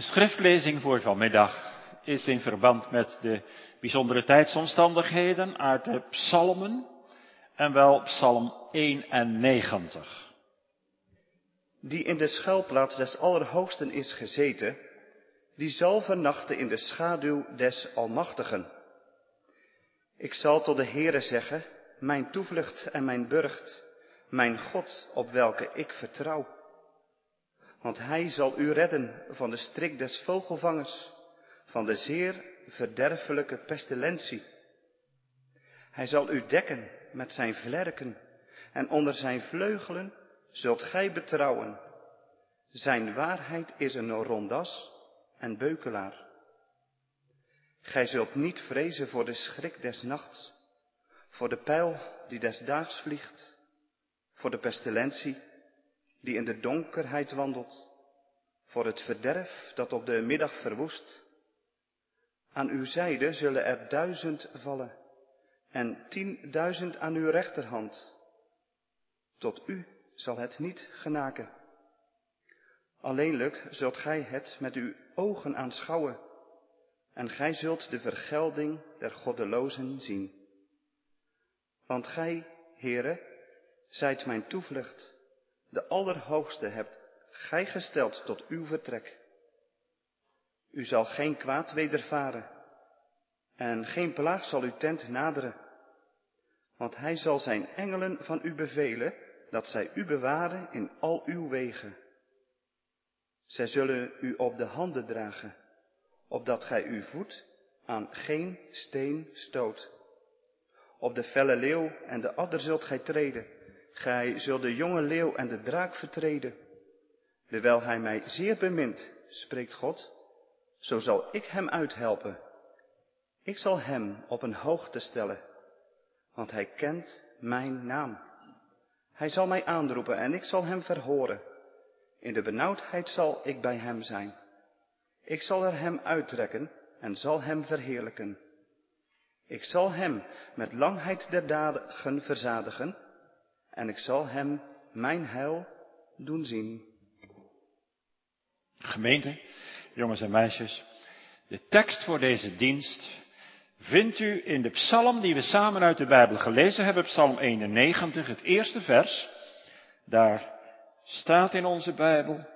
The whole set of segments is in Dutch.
De schriftlezing voor vanmiddag is in verband met de bijzondere tijdsomstandigheden uit de psalmen en wel psalm 91. Die in de schuilplaats des Allerhoogsten is gezeten, die zal vernachten in de schaduw des Almachtigen. Ik zal tot de Heere zeggen, mijn toevlucht en mijn burcht, mijn God op welke ik vertrouw. Want hij zal u redden van de strik des vogelvangers, van de zeer verderfelijke pestilentie. Hij zal u dekken met zijn vlerken en onder zijn vleugelen zult gij betrouwen. Zijn waarheid is een rondas en beukelaar. Gij zult niet vrezen voor de schrik des nachts, voor de pijl die des daags vliegt, voor de pestilentie die in de donkerheid wandelt, voor het verderf dat op de middag verwoest. Aan uw zijde zullen er duizend vallen en tienduizend aan uw rechterhand. Tot u zal het niet genaken. Alleenlijk zult gij het met uw ogen aanschouwen en gij zult de vergelding der goddelozen zien. Want gij, Heere, zijt mijn toevlucht, de Allerhoogste hebt gij gesteld tot uw vertrek. U zal geen kwaad wedervaren en geen plaag zal uw tent naderen, want hij zal zijn engelen van u bevelen dat zij u bewaren in al uw wegen. Zij zullen u op de handen dragen, opdat gij uw voet aan geen steen stoot. Op de felle leeuw en de adder zult gij treden, gij zult de jonge leeuw en de draak vertreden. Dewijl hij mij zeer bemint, spreekt God, zo zal ik hem uithelpen. Ik zal hem op een hoogte stellen, want hij kent mijn naam. Hij zal mij aanroepen en ik zal hem verhoren. In de benauwdheid zal ik bij hem zijn. Ik zal er hem uittrekken en zal hem verheerlijken. Ik zal hem met langheid der dagen verzadigen en ik zal hem mijn heil doen zien. Gemeente, jongens en meisjes, de tekst voor deze dienst vindt u in de psalm die we samen uit de Bijbel gelezen hebben, psalm 91, het eerste vers. Daar staat in onze Bijbel,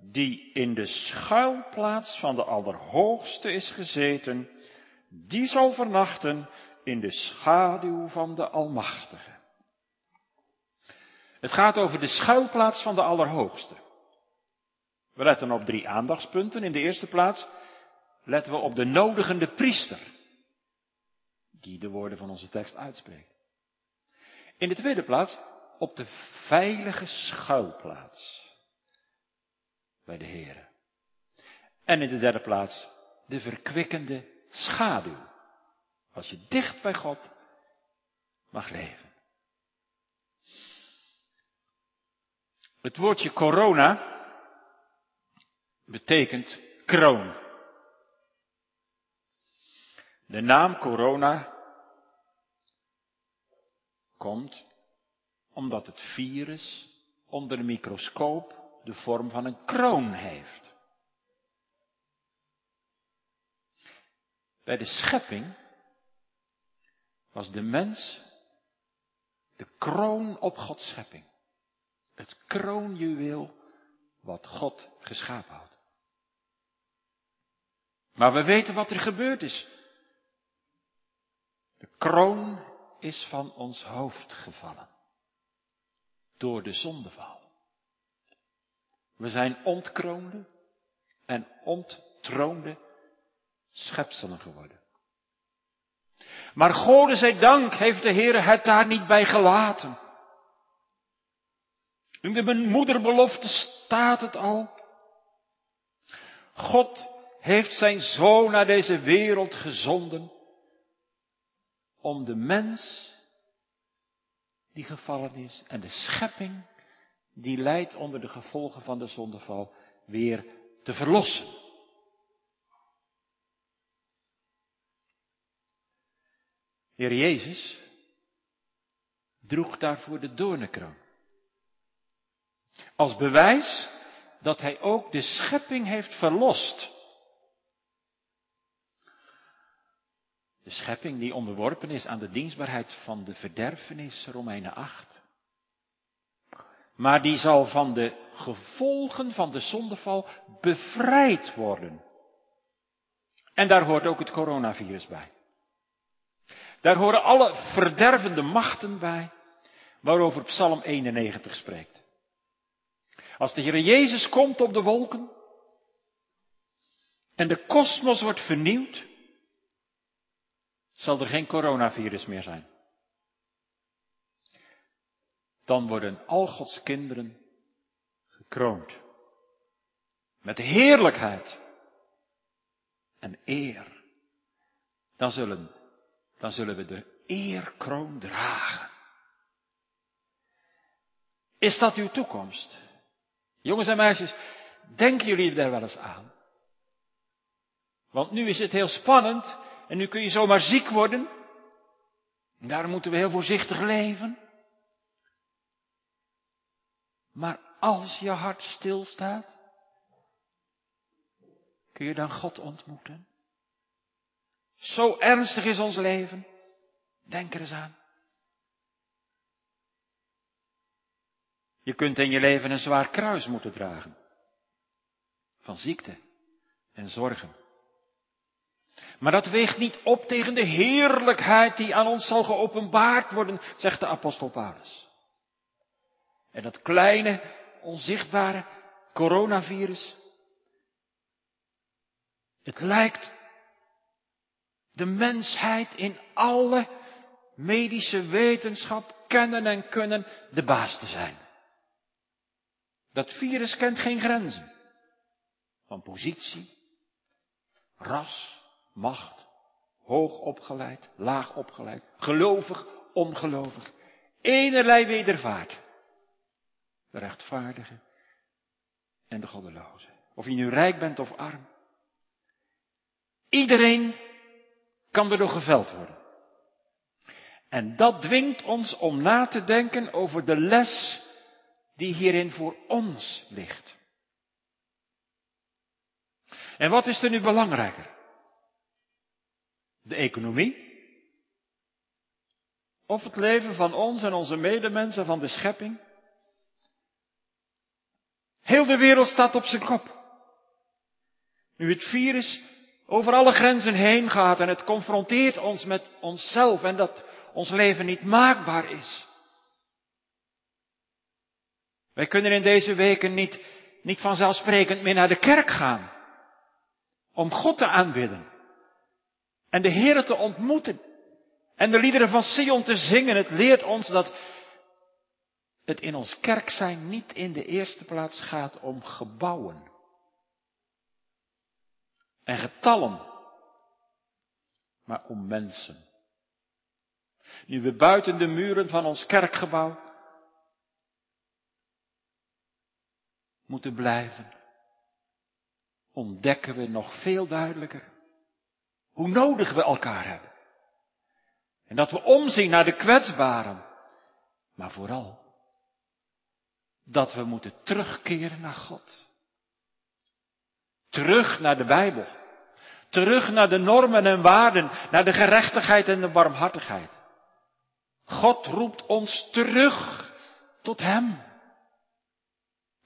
die in de schuilplaats van de Allerhoogste is gezeten, die zal vernachten in de schaduw van de Almachtige. Het gaat over de schuilplaats van de Allerhoogste. We letten op drie aandachtspunten. In de eerste plaats letten we op de nodigende priester die de woorden van onze tekst uitspreekt. In de tweede plaats op de veilige schuilplaats bij de Heer. En in de derde plaats de verkwikkende schaduw. Als je dicht bij God mag leven. Het woordje corona betekent kroon. De naam corona komt omdat het virus onder de microscoop de vorm van een kroon heeft. Bij de schepping was de mens de kroon op Gods schepping. Het kroonjuweel wat God geschapen had. Maar we weten wat er gebeurd is. De kroon is van ons hoofd gevallen. Door de zondeval. We zijn ontkroonde en onttroonde schepselen geworden. Maar Gode zij dank heeft de Heer het daar niet bij gelaten. In de moederbelofte staat het al. God heeft zijn zoon naar deze wereld gezonden om de mens die gevallen is en de schepping die lijdt onder de gevolgen van de zondeval weer te verlossen. Heer Jezus droeg daarvoor de doornenkroon. Als bewijs dat hij ook de schepping heeft verlost. De schepping die onderworpen is aan de dienstbaarheid van de verderfenis, Romeinen 8. Maar die zal van de gevolgen van de zondeval bevrijd worden. En daar hoort ook het coronavirus bij. Daar horen alle verdervende machten bij, waarover Psalm 91 spreekt. Als de Heer Jezus komt op de wolken en de kosmos wordt vernieuwd, zal er geen coronavirus meer zijn. Dan worden al Gods kinderen gekroond. Met heerlijkheid en eer. Dan zullen, dan zullen we de eerkroon dragen. Is dat uw toekomst? Jongens en meisjes, denken jullie daar wel eens aan? Want nu is het heel spannend en nu kun je zomaar ziek worden. En daarom moeten we heel voorzichtig leven. Maar als je hart stilstaat, kun je dan God ontmoeten? Zo ernstig is ons leven. Denk er eens aan. Je kunt in je leven een zwaar kruis moeten dragen. Van ziekte en zorgen. Maar dat weegt niet op tegen de heerlijkheid die aan ons zal geopenbaard worden, zegt de apostel Paulus. En dat kleine, onzichtbare coronavirus, het lijkt de mensheid in alle medische wetenschap kennen en kunnen de baas te zijn. Dat virus kent geen grenzen. Van positie, ras, macht, hoog opgeleid, laag opgeleid, gelovig, ongelovig. Enerlei wedervaart. De rechtvaardige en de goddeloze. Of je nu rijk bent of arm. Iedereen kan er door geveld worden. En dat dwingt ons om na te denken over de les die hierin voor ons ligt. En wat is er nu belangrijker? De economie? Of het leven van ons en onze medemensen van de schepping? Heel de wereld staat op zijn kop. Nu het virus over alle grenzen heen gaat en het confronteert ons met onszelf en dat ons leven niet maakbaar is. Wij kunnen in deze weken niet, niet vanzelfsprekend meer naar de kerk gaan. Om God te aanbidden. En de Heer te ontmoeten. En de liederen van Sion te zingen. Het leert ons dat het in ons kerk zijn niet in de eerste plaats gaat om gebouwen. En getallen. Maar om mensen. Nu we buiten de muren van ons kerkgebouw moeten blijven, ontdekken we nog veel duidelijker hoe nodig we elkaar hebben. En dat we omzien naar de kwetsbaren, maar vooral dat we moeten terugkeren naar God. Terug naar de Bijbel. Terug naar de normen en waarden, naar de gerechtigheid en de barmhartigheid. God roept ons terug tot Hem.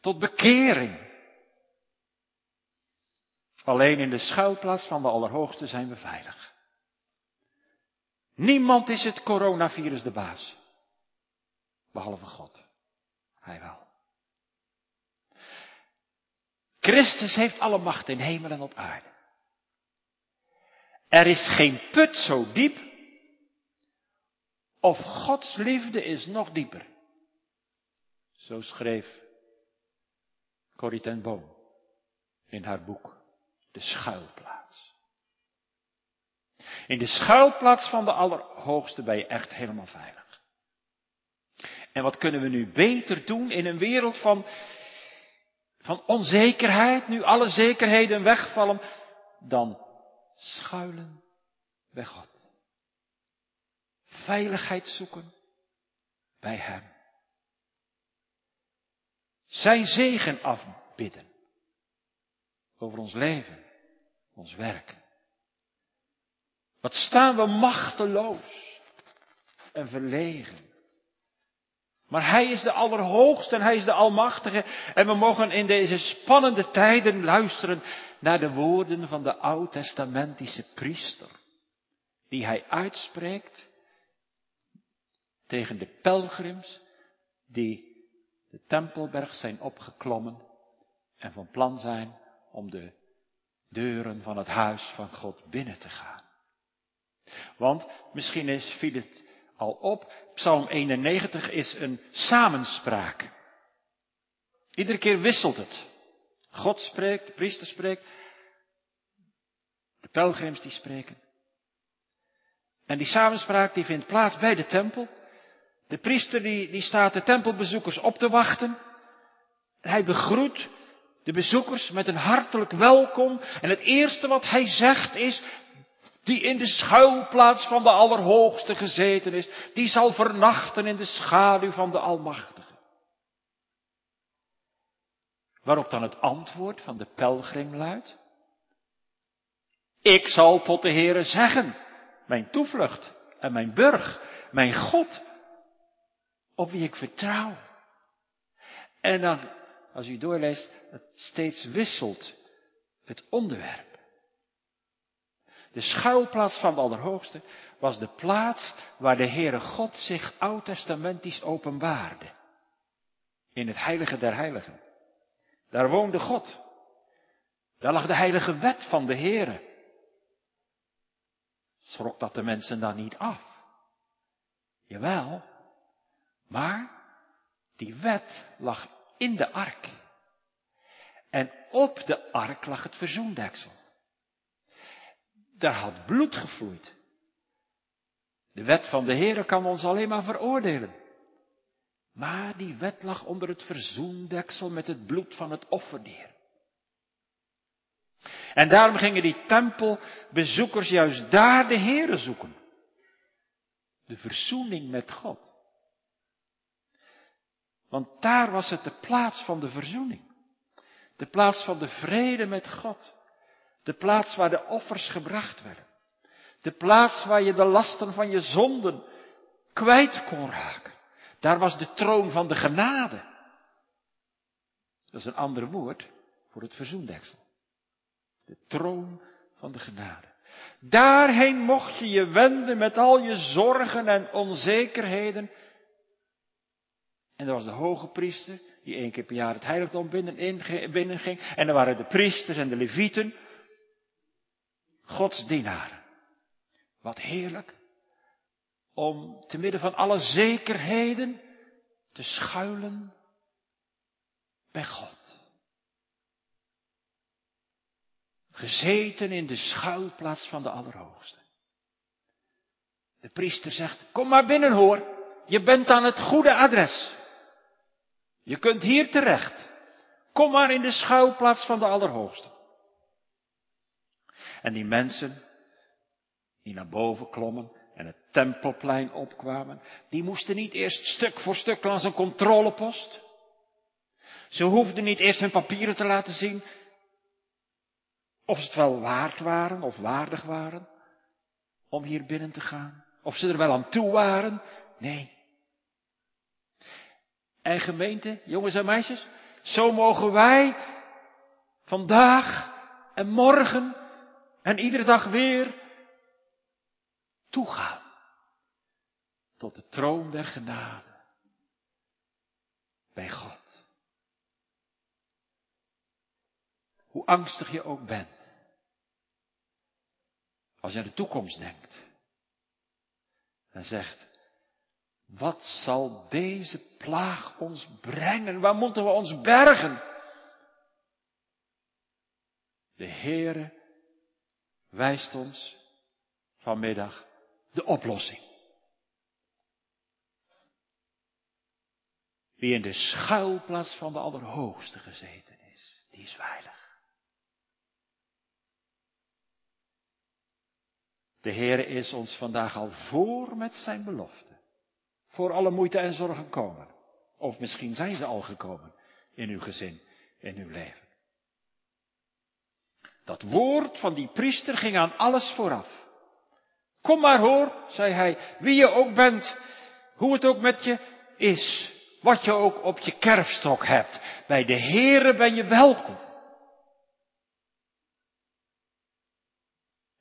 Tot bekering. Alleen in de schuilplaats van de Allerhoogste zijn we veilig. Niemand is het coronavirus de baas. Behalve God. Hij wel. Christus heeft alle macht in hemel en op aarde. Er is geen put zo diep. Of Gods liefde is nog dieper. Zo schreef Corrie ten Boom in haar boek De Schuilplaats. In de schuilplaats van de Allerhoogste ben je echt helemaal veilig. En wat kunnen we nu beter doen in een wereld van, van onzekerheid, nu alle zekerheden wegvallen, dan schuilen bij God. Veiligheid zoeken bij Hem. Zijn zegen bidden. Over ons leven, ons werk. Wat staan we machteloos en verlegen. Maar Hij is de Allerhoogste en Hij is de Almachtige. En we mogen in deze spannende tijden luisteren naar de woorden van de oud-testamentische priester. Die Hij uitspreekt tegen de pelgrims die de Tempelberg zijn opgeklommen en van plan zijn om de deuren van het huis van God binnen te gaan. Want misschien is, viel het al op, Psalm 91 is een samenspraak. Iedere keer wisselt het. God spreekt, de priester spreekt, de pelgrims die spreken. En die samenspraak die vindt plaats bij de tempel. De priester die, die staat de tempelbezoekers op te wachten. En hij begroet de bezoekers met een hartelijk welkom. En het eerste wat hij zegt is, die in de schuilplaats van de Allerhoogste gezeten is, die zal vernachten in de schaduw van de Almachtige. Waarop dan het antwoord van de pelgrim luidt, ik zal tot de Heere zeggen, mijn toevlucht en mijn burg, mijn God, op wie ik vertrouw. En dan, als u doorleest, steeds wisselt het onderwerp. De schuilplaats van de Allerhoogste was de plaats waar de Heere God zich oud-testamentisch openbaarde. In het heilige der heiligen. Daar woonde God. Daar lag de heilige wet van de Heere. Schrok dat de mensen dan niet af? Jawel, maar die wet lag in de ark. En op de ark lag het verzoendeksel. Daar had bloed gevloeid. De wet van de Heere kan ons alleen maar veroordelen. Maar die wet lag onder het verzoendeksel met het bloed van het offerdier. En daarom gingen die tempelbezoekers juist daar de Heere zoeken. De verzoening met God. Want daar was het de plaats van de verzoening. De plaats van de vrede met God. De plaats waar de offers gebracht werden. De plaats waar je de lasten van je zonden kwijt kon raken. Daar was de troon van de genade. Dat is een ander woord voor het verzoendeksel. De troon van de genade. Daarheen mocht je je wenden met al je zorgen en onzekerheden. En er was de hoge priester, die één keer per jaar het heiligdom binnen, binnen ging. En er waren de priesters en de levieten. Gods dienaren. Wat heerlijk om te midden van alle zekerheden te schuilen bij God. Gezeten in de schuilplaats van de Allerhoogste. De priester zegt, kom maar binnen hoor, je bent aan het goede adres. Je kunt hier terecht. Kom maar in de schuilplaats van de Allerhoogste. En die mensen die naar boven klommen en het tempelplein opkwamen, die moesten niet eerst stuk voor stuk langs een controlepost. Ze hoefden niet eerst hun papieren te laten zien of ze het wel waard waren of waardig waren om hier binnen te gaan. Of ze er wel aan toe waren. Nee. En gemeente, jongens en meisjes, zo mogen wij vandaag en morgen en iedere dag weer toegaan tot de troon der genade bij God. Hoe angstig je ook bent, als je aan de toekomst denkt en zegt, wat zal deze plaag ons brengen? Waar moeten we ons bergen? De Heere wijst ons vanmiddag de oplossing. Wie in de schuilplaats van de Allerhoogste gezeten is, die is veilig. De Heer is ons vandaag al voor met zijn belofte. Voor alle moeite en zorgen komen. Of misschien zijn ze al gekomen in uw gezin, in uw leven. Dat woord van die priester ging aan alles vooraf. Kom maar hoor, zei hij, wie je ook bent, hoe het ook met je is, wat je ook op je kerfstok hebt. Bij de Heere ben je welkom.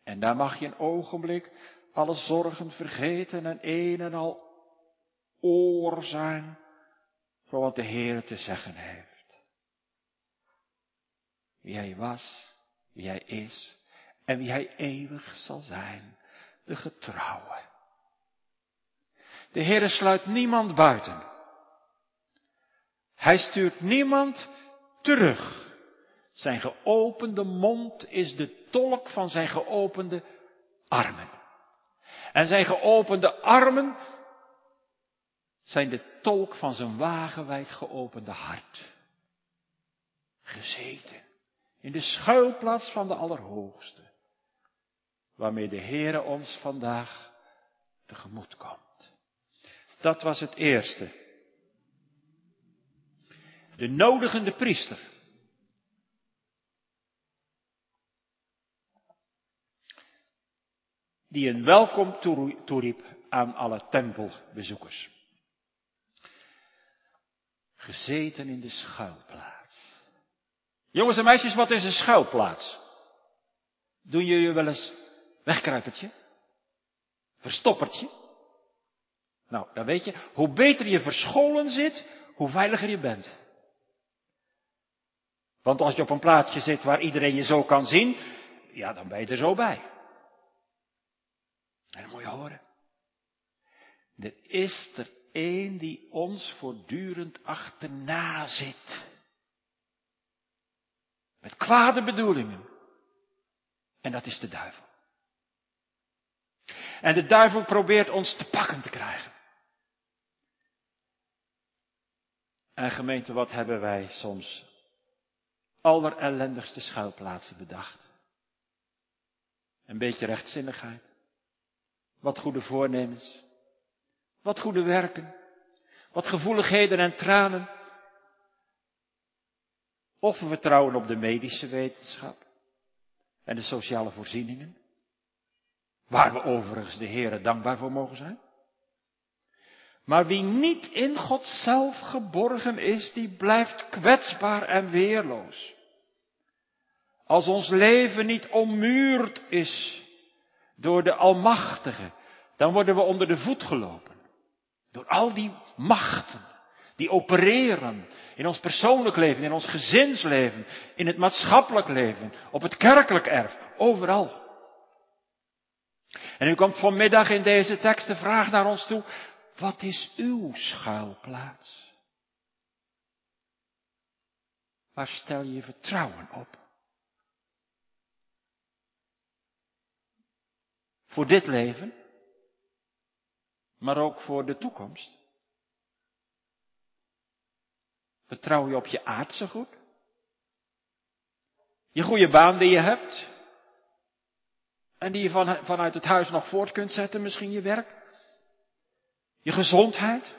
En daar mag je een ogenblik alle zorgen vergeten en een en al oor zijn voor wat de Heer te zeggen heeft. Wie Hij was, wie Hij is en wie Hij eeuwig zal zijn, de getrouwe. De Heer sluit niemand buiten. Hij stuurt niemand terug. Zijn geopende mond is de tolk van zijn geopende armen. En zijn geopende armen zijn de tolk van zijn wagenwijd geopende hart. Gezeten in de schuilplaats van de Allerhoogste, waarmee de Heere ons vandaag tegemoet komt. Dat was het eerste. De nodigende priester. Die een welkom toeriep aan alle tempelbezoekers. Gezeten in de schuilplaats. Jongens en meisjes, wat is een schuilplaats? Doen jullie wel eens wegkruipertje? Verstoppertje? Nou, dan weet je, hoe beter je verscholen zit, hoe veiliger je bent. Want als je op een plaatsje zit waar iedereen je zo kan zien, ja, dan ben je er zo bij. En dan moet je horen. Er is er één die ons voortdurend achterna zit. Met kwade bedoelingen. En dat is de duivel. En de duivel probeert ons te pakken te krijgen. En gemeente, wat hebben wij soms allerellendigste schuilplaatsen bedacht? Een beetje rechtzinnigheid. Wat goede voornemens. Wat goede werken. Wat gevoeligheden en tranen. Of we vertrouwen op de medische wetenschap en de sociale voorzieningen. Waar we overigens de Heere dankbaar voor mogen zijn. Maar wie niet in God zelf geborgen is, die blijft kwetsbaar en weerloos. Als ons leven niet ommuurd is door de Almachtige, dan worden we onder de voet gelopen. Door al die machten die opereren in ons persoonlijk leven, in ons gezinsleven, in het maatschappelijk leven, op het kerkelijk erf, overal. En u komt vanmiddag in deze tekst de vraag naar ons toe, wat is uw schuilplaats? Waar stel je vertrouwen op? Voor dit leven, maar ook voor de toekomst. Vertrouw je op je aardse goed? Je goede baan die je hebt? En die je van, vanuit het huis nog voort kunt zetten, misschien je werk? Je gezondheid?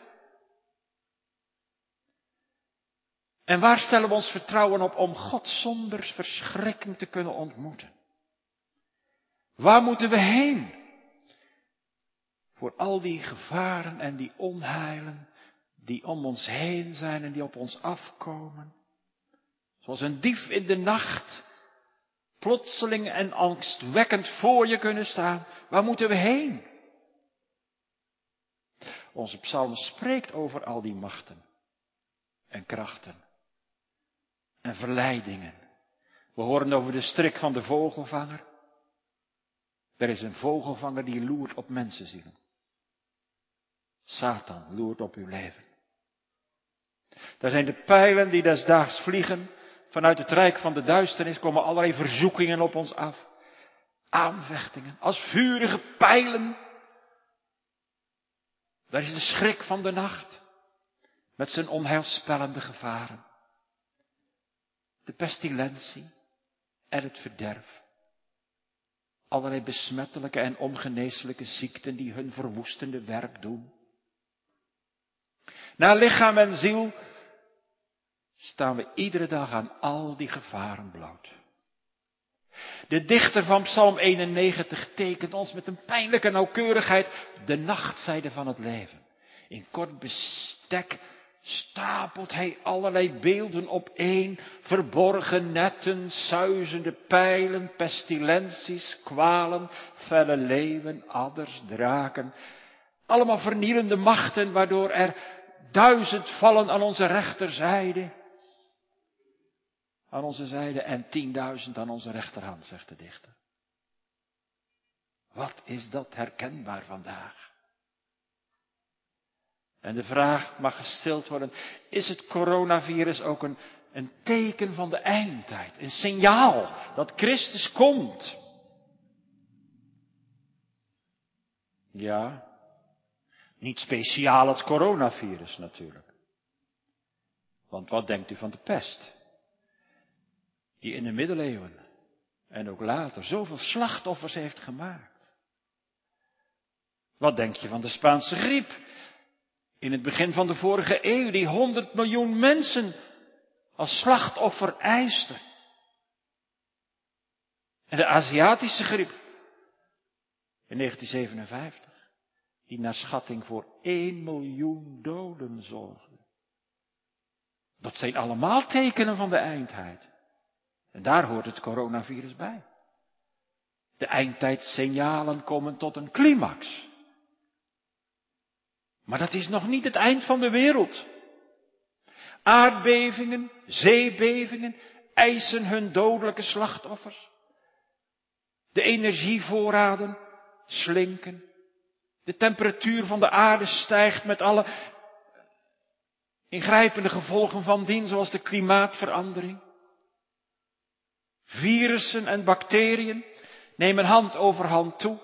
En waar stellen we ons vertrouwen op om God zonder verschrikking te kunnen ontmoeten? Waar moeten we heen? Voor al die gevaren en die onheilen die om ons heen zijn en die op ons afkomen. Zoals een dief in de nacht, plotseling en angstwekkend voor je kunnen staan. Waar moeten we heen? Onze psalm spreekt over al die machten en krachten en verleidingen. We horen over de strik van de vogelvanger. Er is een vogelvanger die loert op mensenzielen. Satan loert op uw leven. Daar zijn de pijlen die desdaags vliegen. Vanuit het rijk van de duisternis komen allerlei verzoekingen op ons af. Aanvechtingen als vurige pijlen. Daar is de schrik van de nacht. Met zijn onheilspellende gevaren. De pestilentie en het verderf. Allerlei besmettelijke en ongeneeslijke ziekten die hun verwoestende werk doen. Naar lichaam en ziel staan we iedere dag aan al die gevaren bloot. De dichter van Psalm 91 tekent ons met een pijnlijke nauwkeurigheid de nachtzijde van het leven. In kort bestek stapelt hij allerlei beelden op één, verborgen netten, suizende pijlen, pestilenties, kwalen, felle leeuwen, adders, draken. Allemaal vernielende machten, waardoor er duizend vallen aan onze rechterzijde. Aan onze zijde en tienduizend aan onze rechterhand, zegt de dichter. Wat is dat herkenbaar vandaag? En de vraag mag gesteld worden, is het coronavirus ook een, een teken van de eindtijd? Een signaal dat Christus komt? Ja, niet speciaal het coronavirus natuurlijk. Want wat denkt u van de pest? Die in de middeleeuwen en ook later zoveel slachtoffers heeft gemaakt. Wat denk je van de Spaanse griep? In het begin van de vorige eeuw, die 100 miljoen mensen als slachtoffer eiste. En de Aziatische griep in 1957, die naar schatting voor 1 miljoen doden zorgde. Dat zijn allemaal tekenen van de eindheid. En daar hoort het coronavirus bij. De eindtijdsignalen komen tot een climax. Maar dat is nog niet het eind van de wereld. Aardbevingen, zeebevingen eisen hun dodelijke slachtoffers. De energievoorraden slinken. De temperatuur van de aarde stijgt met alle ingrijpende gevolgen van dien, zoals de klimaatverandering. Virussen en bacteriën nemen hand over hand toe.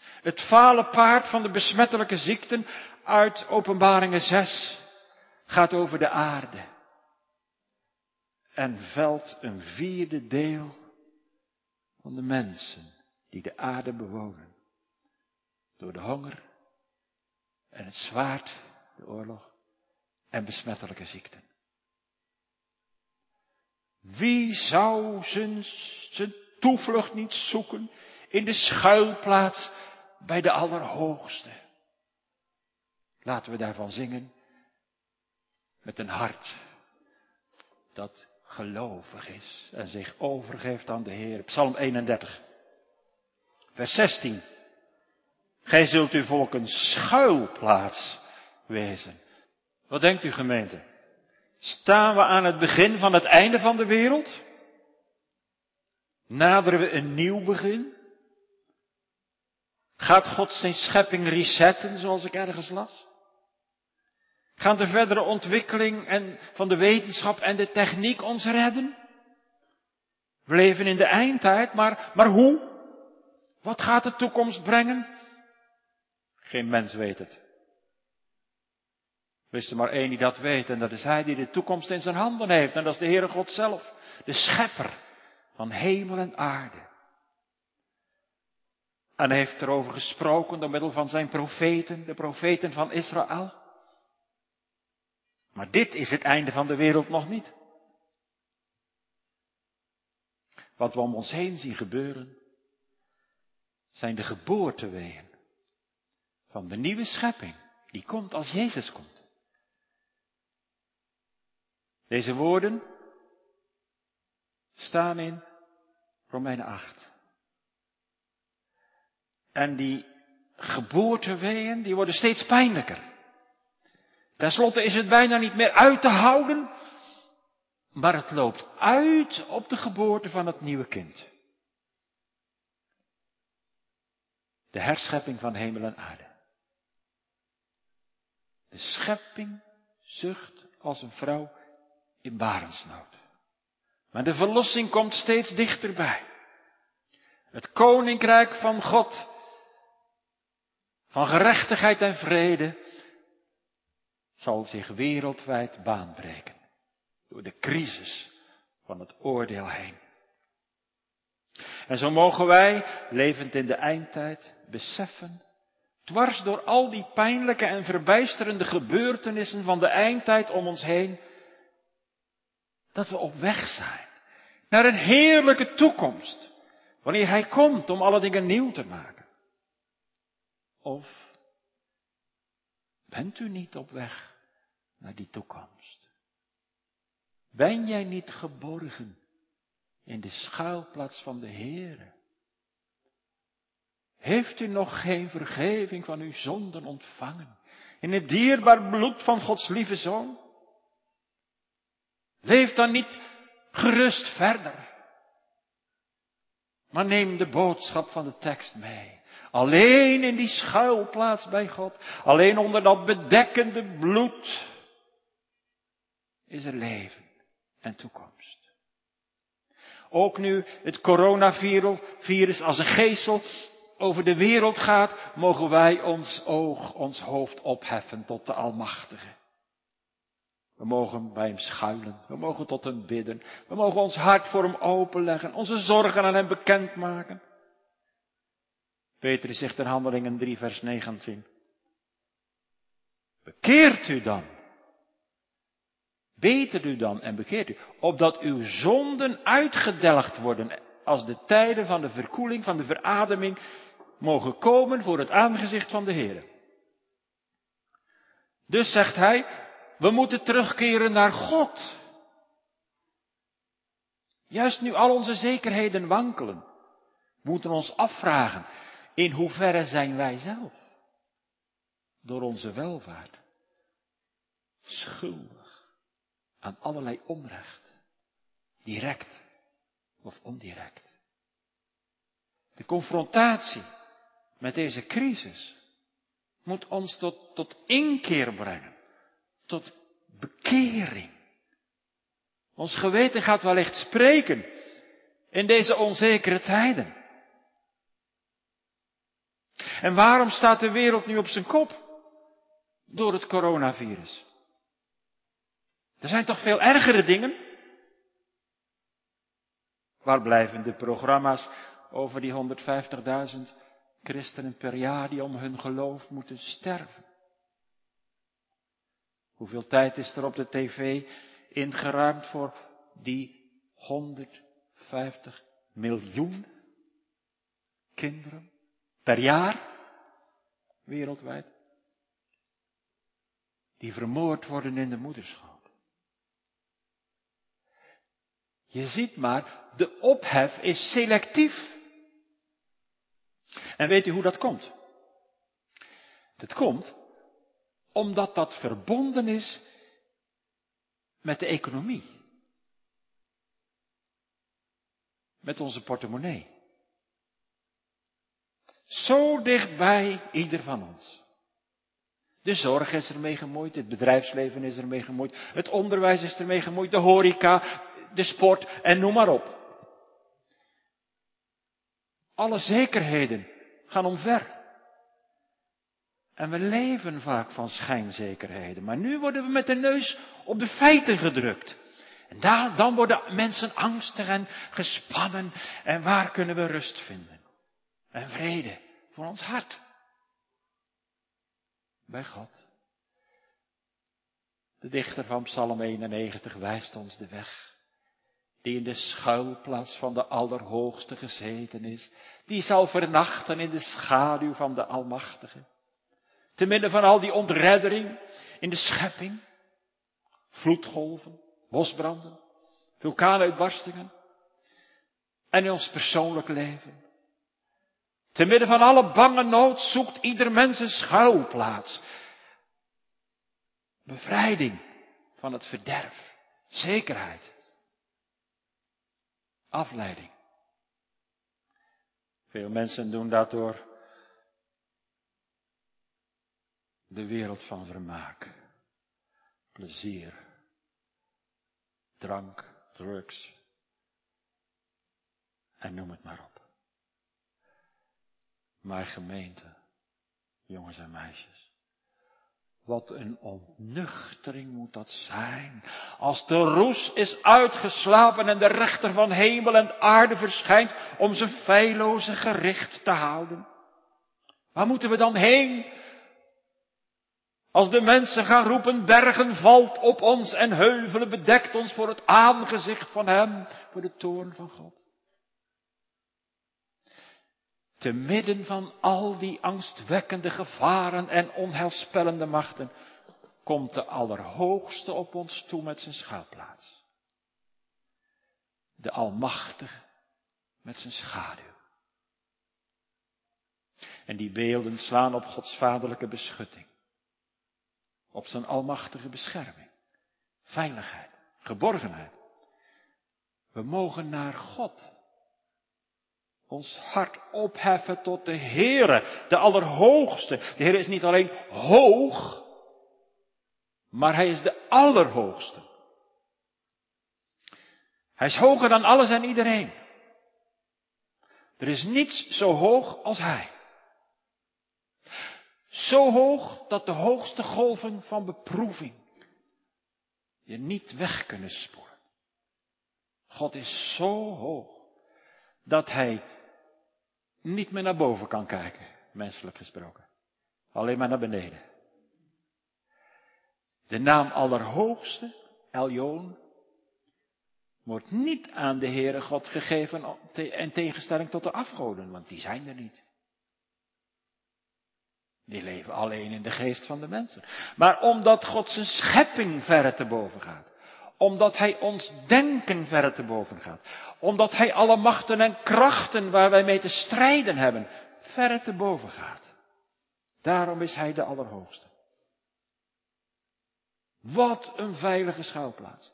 Het fale paard van de besmettelijke ziekten uit Openbaringen 6 gaat over de aarde en velt een vierde deel van de mensen die de aarde bewonen. Door de honger en het zwaard, de oorlog en besmettelijke ziekten. Wie zou zijn, zijn toevlucht niet zoeken in de schuilplaats bij de Allerhoogste. Laten we daarvan zingen met een hart dat gelovig is en zich overgeeft aan de Heer. Psalm 31, vers 16. Gij zult uw volk een schuilplaats wezen. Wat denkt u gemeente? Staan we aan het begin van het einde van de wereld? Naderen we een nieuw begin? Gaat God zijn schepping resetten, zoals ik ergens las? Gaan de verdere ontwikkeling en van de wetenschap en de techniek ons redden? We leven in de eindtijd, maar, maar hoe? Wat gaat de toekomst brengen? Geen mens weet het. Is er maar één die dat weet en dat is hij die de toekomst in zijn handen heeft en dat is de Heere God zelf, de schepper van hemel en aarde. En heeft erover gesproken door middel van zijn profeten, de profeten van Israël. Maar dit is het einde van de wereld nog niet. Wat we om ons heen zien gebeuren, zijn de geboorteweeën van de nieuwe schepping, die komt als Jezus komt. Deze woorden staan in Romeinen 8. En die geboorteweeën, die worden steeds pijnlijker. Ten slotte is het bijna niet meer uit te houden, maar het loopt uit op de geboorte van het nieuwe kind. De herschepping van hemel en aarde. De schepping zucht als een vrouw in barensnood. Maar de verlossing komt steeds dichterbij. Het koninkrijk van God van gerechtigheid en vrede zal zich wereldwijd baanbreken door de crisis van het oordeel heen. En zo mogen wij, levend in de eindtijd, beseffen, dwars door al die pijnlijke en verbijsterende gebeurtenissen van de eindtijd om ons heen, dat we op weg zijn naar een heerlijke toekomst, wanneer Hij komt om alle dingen nieuw te maken? Of bent u niet op weg naar die toekomst? Ben jij niet geborgen in de schuilplaats van de Heere? Heeft u nog geen vergeving van uw zonden ontvangen in het dierbaar bloed van Gods lieve Zoon? Leef dan niet gerust verder. Maar neem de boodschap van de tekst mee. Alleen in die schuilplaats bij God, alleen onder dat bedekkende bloed, is er leven en toekomst. Ook nu het coronavirus als een geestel over de wereld gaat, mogen wij ons oog, ons hoofd opheffen tot de Almachtige. We mogen bij hem schuilen. We mogen tot hem bidden. We mogen ons hart voor hem openleggen. Onze zorgen aan hem bekendmaken. Petrus zegt in Handelingen 3 vers 19. Bekeert u dan. Beter u dan en bekeert u. Opdat uw zonden uitgedelgd worden als de tijden van de verkoeling, van de verademing mogen komen voor het aangezicht van de Heer. Dus zegt hij, we moeten terugkeren naar God. Juist nu al onze zekerheden wankelen, we moeten ons afvragen, in hoeverre zijn wij zelf door onze welvaart schuldig aan allerlei onrecht, direct of indirect. De confrontatie met deze crisis moet ons tot, tot inkeer brengen, tot bekering. Ons geweten gaat wellicht spreken in deze onzekere tijden. En waarom staat de wereld nu op zijn kop? Door het coronavirus. Er zijn toch veel ergere dingen? Waar blijven de programma's over die 150.000 christenen per jaar die om hun geloof moeten sterven? Hoeveel tijd is er op de tv ingeruimd voor die 150 miljoen kinderen per jaar wereldwijd die vermoord worden in de moederschap? Je ziet maar, de ophef is selectief. En weet u hoe dat komt? Dat komt omdat dat verbonden is met de economie. Met onze portemonnee. Zo dichtbij ieder van ons. De zorg is ermee gemoeid, het bedrijfsleven is ermee gemoeid, het onderwijs is ermee gemoeid, de horeca, de sport en noem maar op. Alle zekerheden gaan omver. En we leven vaak van schijnzekerheden. Maar nu worden we met de neus op de feiten gedrukt. En daar, dan worden mensen angstig en gespannen. En waar kunnen we rust vinden? En vrede voor ons hart. Bij God. De dichter van Psalm 91 wijst ons de weg. Die in de schuilplaats van de Allerhoogste gezeten is. Die zal vernachten in de schaduw van de Almachtige. Te midden van al die ontreddering in de schepping. Vloedgolven, bosbranden, vulkaanuitbarstingen. En in ons persoonlijk leven. Te midden van alle bange nood zoekt ieder mens een schuilplaats. Bevrijding van het verderf. Zekerheid. Afleiding. Veel mensen doen dat door de wereld van vermaak, plezier, drank, drugs en noem het maar op. Maar gemeente, jongens en meisjes, wat een ontnuchtering moet dat zijn. Als de roes is uitgeslapen en de rechter van hemel en aarde verschijnt om zijn feilloze gericht te houden. Waar moeten we dan heen? Als de mensen gaan roepen, bergen valt op ons en heuvelen bedekt ons voor het aangezicht van Hem, voor de toorn van God. Te midden van al die angstwekkende gevaren en onheilspellende machten, komt de Allerhoogste op ons toe met zijn schuilplaats. De Almachtige met zijn schaduw. En die beelden slaan op Gods vaderlijke beschutting. Op zijn almachtige bescherming. Veiligheid. Geborgenheid. We mogen naar God ons hart opheffen tot de Heere, de Allerhoogste. De Heer is niet alleen hoog, maar Hij is de Allerhoogste. Hij is hoger dan alles en iedereen. Er is niets zo hoog als Hij. Zo hoog dat de hoogste golven van beproeving je niet weg kunnen spoelen. God is zo hoog dat Hij niet meer naar boven kan kijken, menselijk gesproken. Alleen maar naar beneden. De naam Allerhoogste, Eljoon, wordt niet aan de Heere God gegeven in tegenstelling tot de afgoden, want die zijn er niet. Die leven alleen in de geest van de mensen. Maar omdat God zijn schepping verre te boven gaat. Omdat Hij ons denken verre te boven gaat. Omdat Hij alle machten en krachten waar wij mee te strijden hebben, verre te boven gaat. Daarom is Hij de Allerhoogste. Wat een veilige schuilplaats.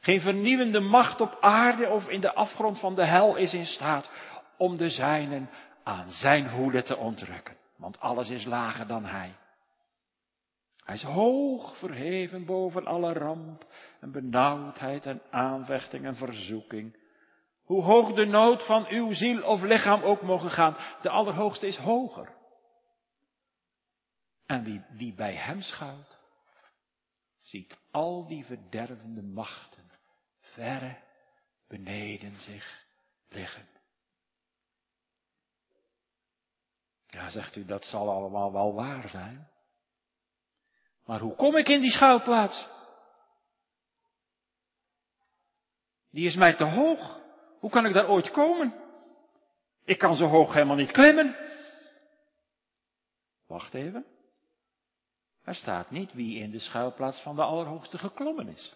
Geen vernieuwende macht op aarde of in de afgrond van de hel is in staat om de zijnen aan zijn hoede te ontrukken. Want alles is lager dan hij. Hij is hoog verheven boven alle ramp en benauwdheid en aanvechting en verzoeking. Hoe hoog de nood van uw ziel of lichaam ook mogen gaan, de Allerhoogste is hoger. En wie, wie bij hem schuilt, ziet al die verdervende machten verre beneden zich liggen. Ja, zegt u, dat zal allemaal wel waar zijn. Maar hoe kom ik in die schuilplaats? Die is mij te hoog. Hoe kan ik daar ooit komen? Ik kan zo hoog helemaal niet klimmen. Wacht even. Er staat niet wie in de schuilplaats van de Allerhoogste geklommen is.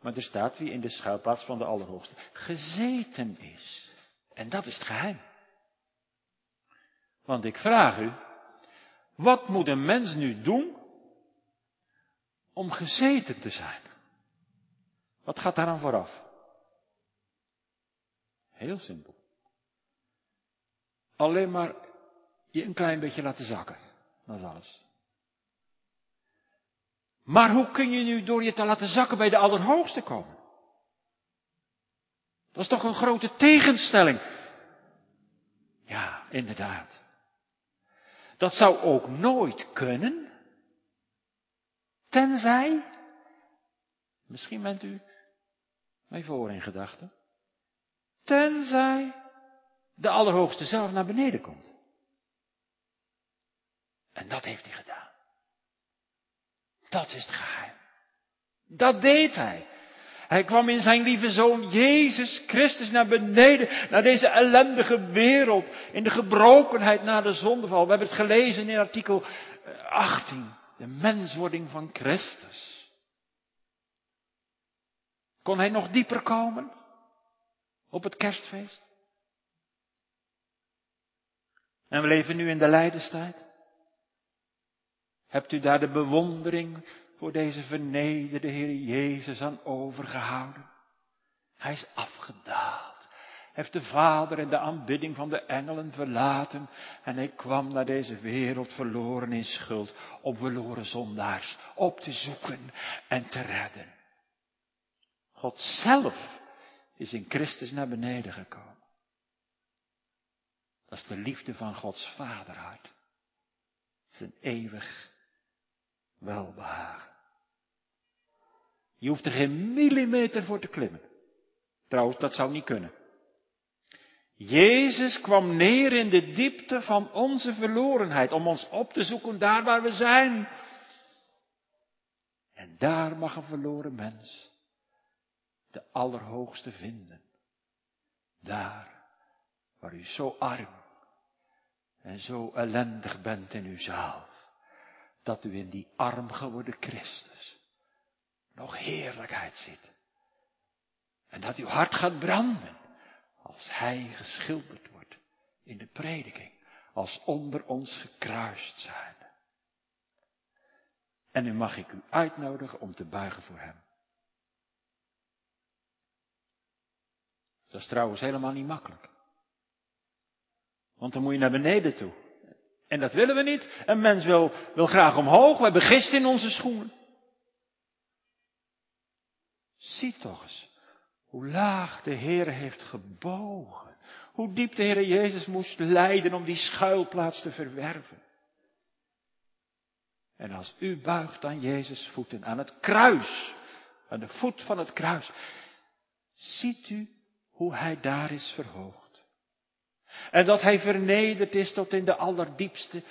Maar er staat wie in de schuilplaats van de Allerhoogste gezeten is. En dat is het geheim. Want ik vraag u, wat moet een mens nu doen om gezeten te zijn? Wat gaat daar aan vooraf? Heel simpel. Alleen maar je een klein beetje laten zakken. Dat is alles. Maar hoe kun je nu door je te laten zakken bij de Allerhoogste komen? Dat is toch een grote tegenstelling. Ja, inderdaad. Dat zou ook nooit kunnen, tenzij, misschien bent u mij voor in gedachten, tenzij de Allerhoogste zelf naar beneden komt. En dat heeft hij gedaan. Dat is het geheim. Dat deed hij. Hij kwam in zijn lieve zoon Jezus Christus naar beneden, naar deze ellendige wereld, in de gebrokenheid na de zondeval. We hebben het gelezen in artikel 18, eh, de menswording van Christus. Kon hij nog dieper komen op het kerstfeest? En we leven nu in de lijdenstijd. Hebt u daar de bewondering voor deze vernederde Heer Jezus aan overgehouden? Hij is afgedaald, heeft de Vader en de aanbidding van de engelen verlaten en hij kwam naar deze wereld verloren in schuld, om verloren zondaars op te zoeken en te redden. God zelf is in Christus naar beneden gekomen. Dat is de liefde van Gods vaderhart. Zijn eeuwig welbehagen. Je hoeft er geen millimeter voor te klimmen. Trouwens, dat zou niet kunnen. Jezus kwam neer in de diepte van onze verlorenheid om ons op te zoeken daar waar we zijn. En daar mag een verloren mens de Allerhoogste vinden. Daar waar u zo arm en zo ellendig bent in uzelf, dat u in die arm geworden Christus nog heerlijkheid ziet. En dat uw hart gaat branden als Hij geschilderd wordt in de prediking, als onder ons gekruist zijn. En nu mag ik u uitnodigen om te buigen voor Hem. Dat is trouwens helemaal niet makkelijk. Want dan moet je naar beneden toe. En dat willen we niet. Een mens wil, wil graag omhoog. We hebben gist in onze schoenen. Zie toch eens hoe laag de Heer heeft gebogen. Hoe diep de Heer Jezus moest lijden om die schuilplaats te verwerven. En als u buigt aan Jezus voeten, aan het kruis, aan de voet van het kruis, ziet u hoe hij daar is verhoogd. En dat hij vernederd is tot in de allerdiepste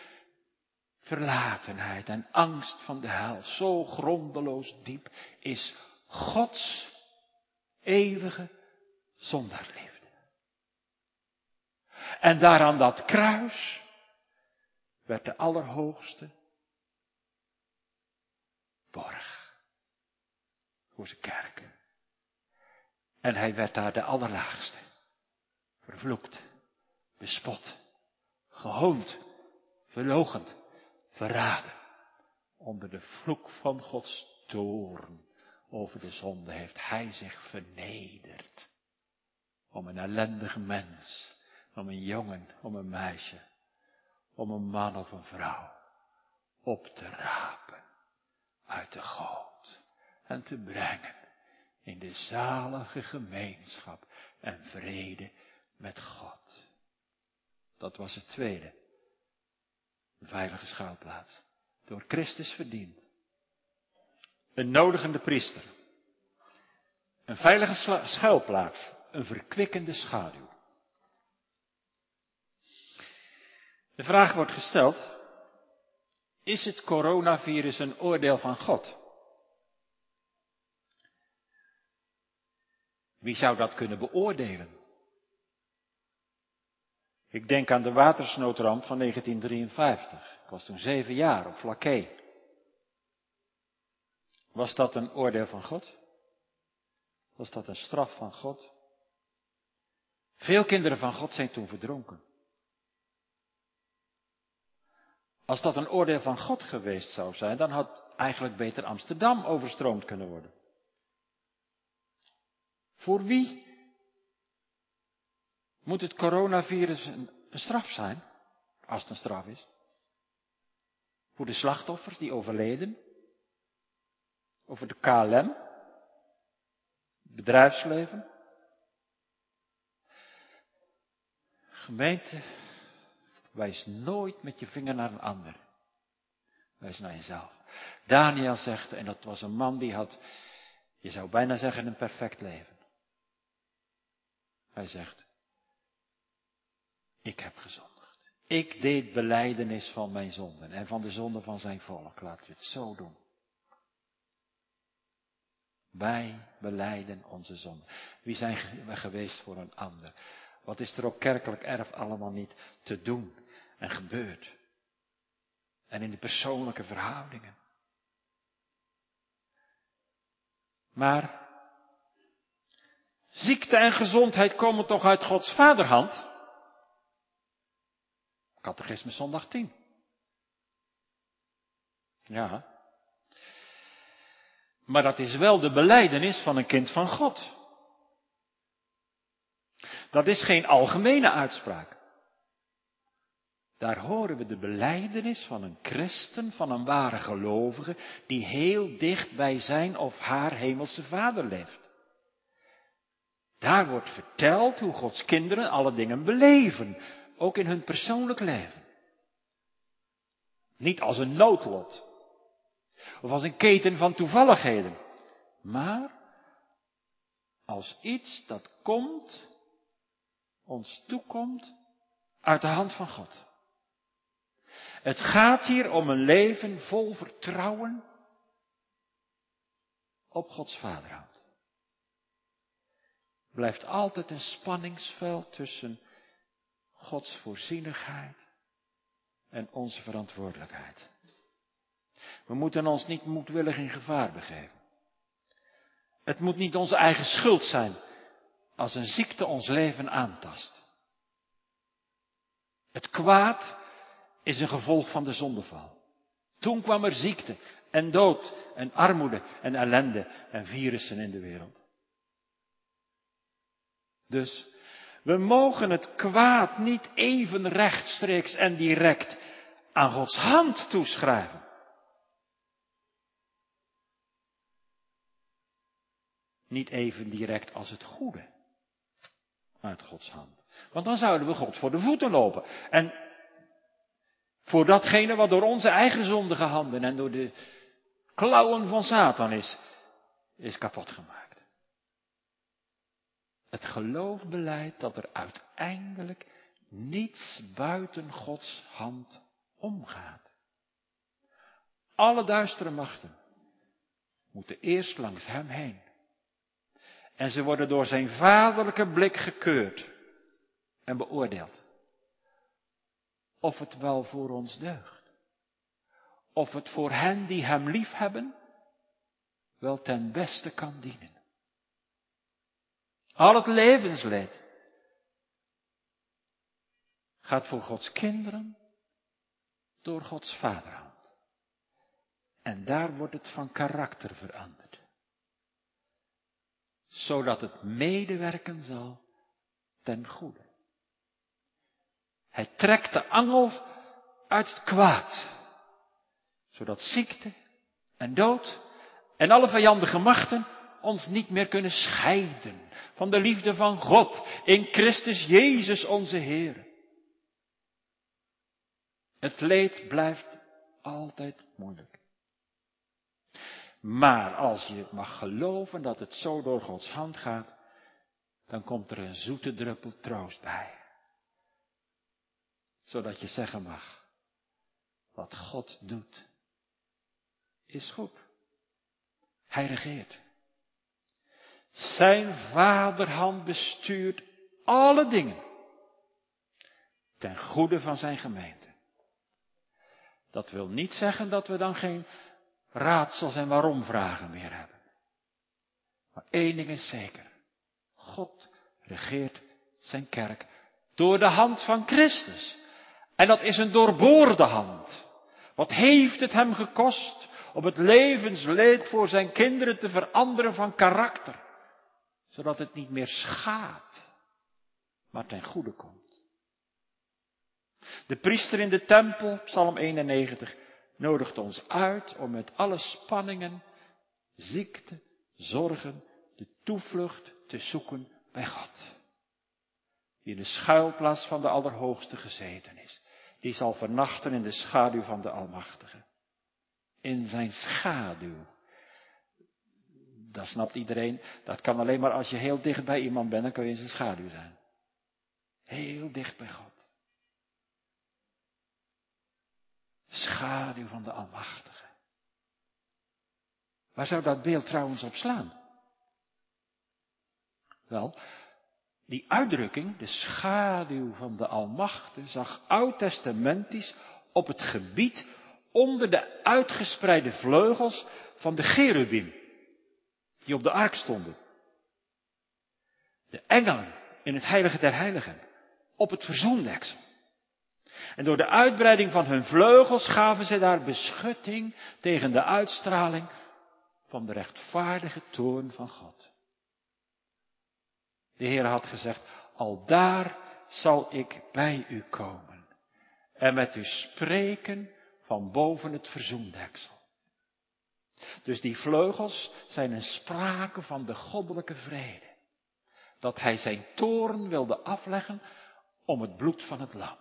verlatenheid en angst van de hel. Zo grondeloos diep is Gods eeuwige zondaarliefde. En daar aan dat kruis werd de Allerhoogste borg voor zijn kerk. En hij werd daar de Allerlaagste, vervloekt, bespot, gehoond, verlogend, verraden, onder de vloek van Gods toorn over de zonde heeft hij zich vernederd. Om een ellendige mens, om een jongen, om een meisje, om een man of een vrouw op te rapen uit de goot en te brengen in de zalige gemeenschap en vrede met God. Dat was het tweede. Veilige schuilplaats. Door Christus verdiend. Een nodigende priester. Een veilige schuilplaats. Een verkwikkende schaduw. De vraag wordt gesteld, is het coronavirus een oordeel van God? Wie zou dat kunnen beoordelen? Ik denk aan de watersnoodramp van 1953. Ik was toen zeven jaar op Flaké. Was dat een oordeel van God? Was dat een straf van God? Veel kinderen van God zijn toen verdronken. Als dat een oordeel van God geweest zou zijn, dan had eigenlijk beter Amsterdam overstroomd kunnen worden. Voor wie moet het coronavirus een, straf zijn? Als het een straf is. Voor de slachtoffers die overleden? Over de KLM, bedrijfsleven. Gemeente, wijs nooit met je vinger naar een ander. Wijs naar jezelf. Daniel zegt, en dat was een man die had, je zou bijna zeggen, een perfect leven. Hij zegt, ik heb gezondigd. Ik deed beleidenis van mijn zonden en van de zonden van zijn volk. Laten we het zo doen. Wij beleiden onze zonde. Wie zijn we geweest voor een ander? Wat is er op kerkelijk erf allemaal niet te doen en gebeurd? En in de persoonlijke verhoudingen. Maar ziekte en gezondheid komen toch uit Gods vaderhand? Catechisme zondag 10. Ja, maar dat is wel de beleidenis van een kind van God. Dat is geen algemene uitspraak. Daar horen we de beleidenis van een christen, van een ware gelovige, die heel dicht bij zijn of haar hemelse vader leeft. Daar wordt verteld hoe Gods kinderen alle dingen beleven, ook in hun persoonlijk leven. Niet als een noodlot, of als een keten van toevalligheden. Maar als iets dat komt ons toekomt uit de hand van God. Het gaat hier om een leven vol vertrouwen op Gods vaderhand. Blijft altijd een spanningsveld tussen Gods voorzienigheid en onze verantwoordelijkheid. We moeten ons niet moedwillig in gevaar begeven. Het moet niet onze eigen schuld zijn als een ziekte ons leven aantast. Het kwaad is een gevolg van de zondeval. Toen kwam er ziekte en dood en armoede en ellende en virussen in de wereld. Dus we mogen het kwaad niet even rechtstreeks en direct aan Gods hand toeschrijven. Niet even direct als het goede uit Gods hand. Want dan zouden we God voor de voeten lopen. En voor datgene wat door onze eigen zondige handen en door de klauwen van Satan is, is kapot gemaakt. Het geloof beleidt dat er uiteindelijk niets buiten Gods hand omgaat. Alle duistere machten moeten eerst langs hem heen. En ze worden door zijn vaderlijke blik gekeurd en beoordeeld. Of het wel voor ons deugt. Of het voor hen die hem lief hebben wel ten beste kan dienen. Al het levensleed gaat voor Gods kinderen door Gods vaderhand. En daar wordt het van karakter veranderd. Zodat het medewerken zal ten goede. Hij trekt de angel uit het kwaad. Zodat ziekte en dood en alle vijandige machten ons niet meer kunnen scheiden van de liefde van God in Christus Jezus onze Heer. Het leed blijft altijd moeilijk. Maar als je mag geloven dat het zo door Gods hand gaat, dan komt er een zoete druppel troost bij. Zodat je zeggen mag, wat God doet, is goed. Hij regeert. Zijn vaderhand bestuurt alle dingen ten goede van zijn gemeente. Dat wil niet zeggen dat we dan geen raadsels en waarom vragen meer hebben. Maar één ding is zeker. God regeert zijn kerk door de hand van Christus. En dat is een doorboorde hand. Wat heeft het hem gekost om het levensleed voor zijn kinderen te veranderen van karakter? Zodat het niet meer schaadt, maar ten goede komt. De priester in de tempel, Psalm 91, nodigt ons uit om met alle spanningen, ziekte, zorgen, de toevlucht te zoeken bij God. Die in de schuilplaats van de Allerhoogste gezeten is. Die zal vernachten in de schaduw van de Almachtige. In zijn schaduw. Dat snapt iedereen. Dat kan alleen maar als je heel dicht bij iemand bent, dan kun je in zijn schaduw zijn. Heel dicht bij God. Schaduw van de Almachtige. Waar zou dat beeld trouwens op slaan? Wel, die uitdrukking, de schaduw van de Almachtige, zag oud-testamentisch op het gebied onder de uitgespreide vleugels van de cherubim, die op de ark stonden. De engelen in het heilige der heiligen, op het verzoendeksel. En door de uitbreiding van hun vleugels gaven ze daar beschutting tegen de uitstraling van de rechtvaardige toorn van God. De Heer had gezegd, al daar zal ik bij u komen en met u spreken van boven het verzoendeksel. Dus die vleugels zijn een sprake van de goddelijke vrede. Dat hij zijn toren wilde afleggen om het bloed van het lam.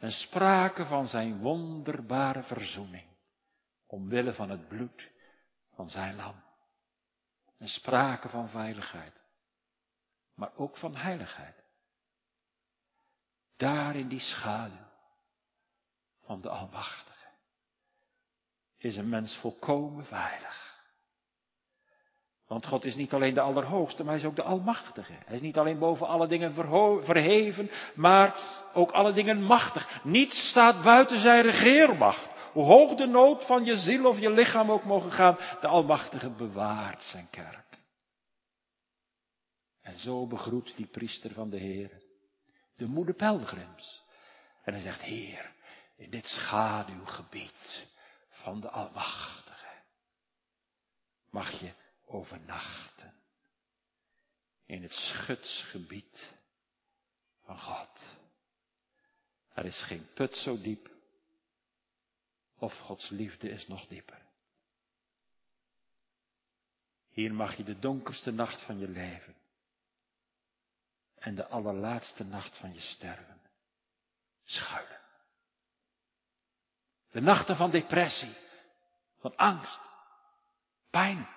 Een sprake van zijn wonderbare verzoening, omwille van het bloed van zijn lam. Een sprake van veiligheid, maar ook van heiligheid. Daar in die schaduw van de Almachtige is een mens volkomen veilig. Want God is niet alleen de Allerhoogste, maar hij is ook de Almachtige. Hij is niet alleen boven alle dingen verheven, maar ook alle dingen machtig. Niets staat buiten zijn regeermacht. Hoe hoog de nood van je ziel of je lichaam ook mogen gaan, de Almachtige bewaart zijn kerk. En zo begroet die priester van de Heer de moeder pelgrims. En hij zegt, Heer, in dit schaduwgebied van de Almachtige mag je overnachten. In het schutsgebied van God. Er is geen put zo diep. Of Gods liefde is nog dieper. Hier mag je de donkerste nacht van je leven en de allerlaatste nacht van je sterven schuilen. De nachten van depressie, van angst, pijn,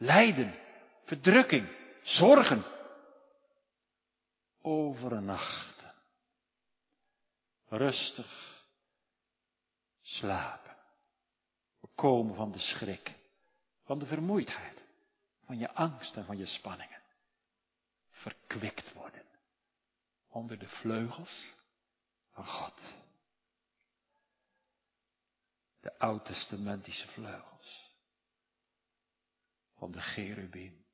lijden, verdrukking, zorgen. Overnachten. Rustig slapen. Komen van de schrik, van de vermoeidheid, van je angst en van je spanningen. Verkwikt worden onder de vleugels van God. De oud-testamentische vleugels van de cherubim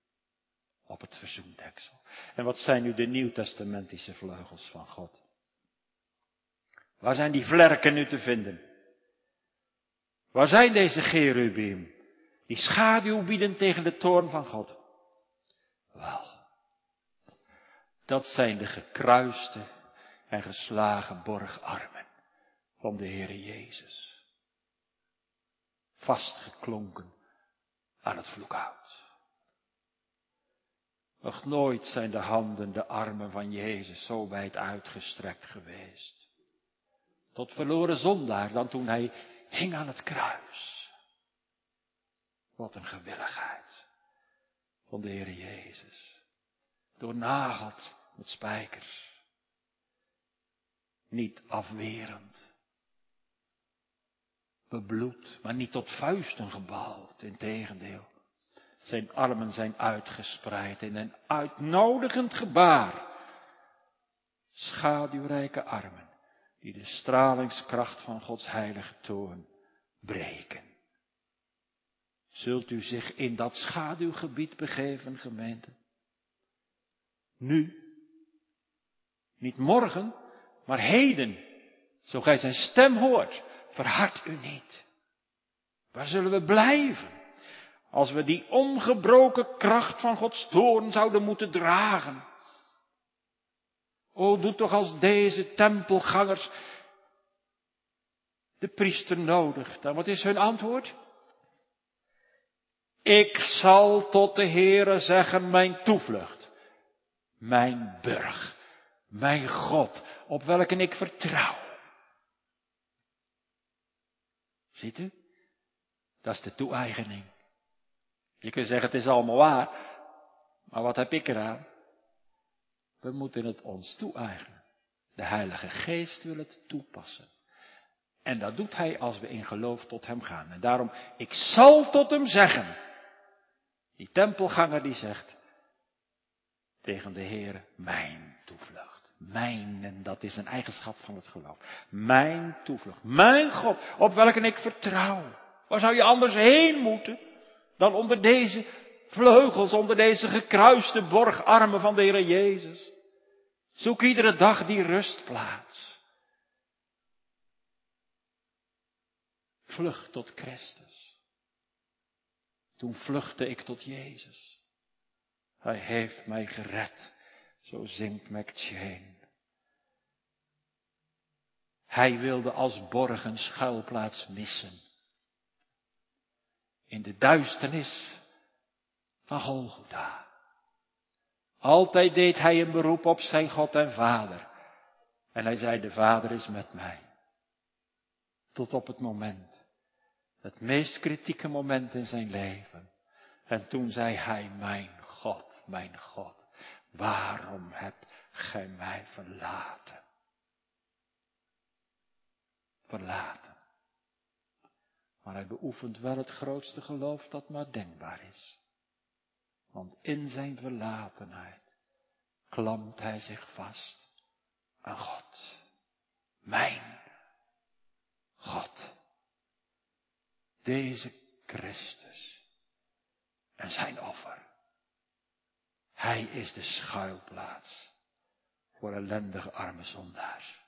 op het verzoendeksel. En wat zijn nu de nieuwtestamentische vleugels van God? Waar zijn die vlerken nu te vinden? Waar zijn deze cherubim? Die schaduw bieden tegen de toorn van God. Wel, dat zijn de gekruiste en geslagen borgarmen van de Heere Jezus. Vastgeklonken aan het vloekhout. Nog nooit zijn de handen, de armen van Jezus zo wijd uitgestrekt geweest. Tot verloren zondaar dan toen hij hing aan het kruis. Wat een gewilligheid van de Heer Jezus. Doornageld met spijkers. Niet afwerend. Bebloed, maar niet tot vuisten gebald, integendeel. Zijn armen zijn uitgespreid in een uitnodigend gebaar. Schaduwrijke armen, die de stralingskracht van Gods heilige toorn breken. Zult u zich in dat schaduwgebied begeven, gemeente? Nu? Niet morgen, maar heden. Zo gij zijn stem hoort, verhard u niet. Waar zullen we blijven? Als we die ongebroken kracht van Gods toorn zouden moeten dragen. O, doe toch als deze tempelgangers de priester nodig. Dan wat is hun antwoord? Ik zal tot de Heere zeggen mijn toevlucht, mijn burg, mijn God, op welke ik vertrouw. Ziet u? Dat is de toe-eigening. Je kunt zeggen, het is allemaal waar. Maar wat heb ik eraan? We moeten het ons toe-eigenen. De Heilige Geest wil het toepassen. En dat doet Hij als we in geloof tot Hem gaan. En daarom, ik zal tot Hem zeggen. Die tempelganger die zegt tegen de Heer, mijn toevlucht. Mijn, en dat is een eigenschap van het geloof. Mijn toevlucht. Mijn God, op welke ik vertrouw. Waar zou je anders heen moeten? dan onder deze vleugels, onder deze gekruiste borgarmen van de Heer Jezus. Zoek iedere dag die rustplaats. Vlucht tot Christus. Toen vluchtte ik tot Jezus. Hij heeft mij gered, zo zingt McChain. Hij wilde als borg een schuilplaats missen in de duisternis van Golgotha. Altijd deed hij een beroep op zijn God en Vader. En hij zei, de Vader is met mij. Tot op het moment, het meest kritieke moment in zijn leven. En toen zei hij, mijn God, mijn God, waarom hebt gij mij verlaten? Verlaten. Maar hij beoefent wel het grootste geloof dat maar denkbaar is. Want in zijn verlatenheid klampt hij zich vast aan God. Mijn God. Deze Christus en zijn offer. Hij is de schuilplaats voor ellendige arme zondaars.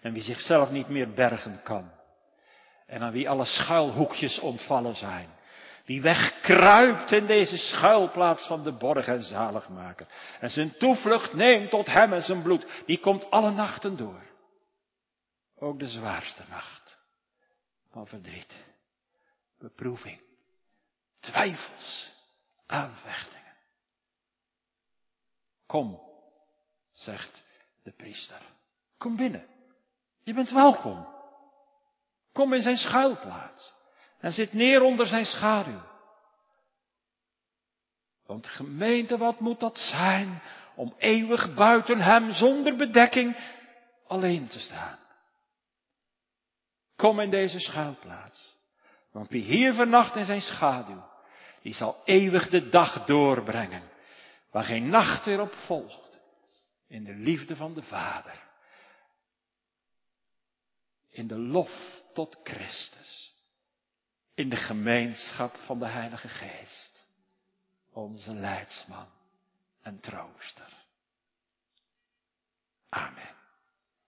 En wie zichzelf niet meer bergen kan, en aan wie alle schuilhoekjes ontvallen zijn, wie wegkruipt in deze schuilplaats van de borg en zaligmaker, en zijn toevlucht neemt tot hem en zijn bloed, die komt alle nachten door. Ook de zwaarste nacht van verdriet, beproeving, twijfels, aanvechtingen. Kom, zegt de priester. Kom binnen. Je bent welkom. Kom in zijn schuilplaats en zit neer onder zijn schaduw. Want gemeente, wat moet dat zijn om eeuwig buiten hem zonder bedekking alleen te staan? Kom in deze schuilplaats. Want wie hier vernacht in zijn schaduw, die zal eeuwig de dag doorbrengen, waar geen nacht weer op volgt, in de liefde van de Vader, in de lof tot Christus, in de gemeenschap van de Heilige Geest, onze leidsman en trooster. Amen.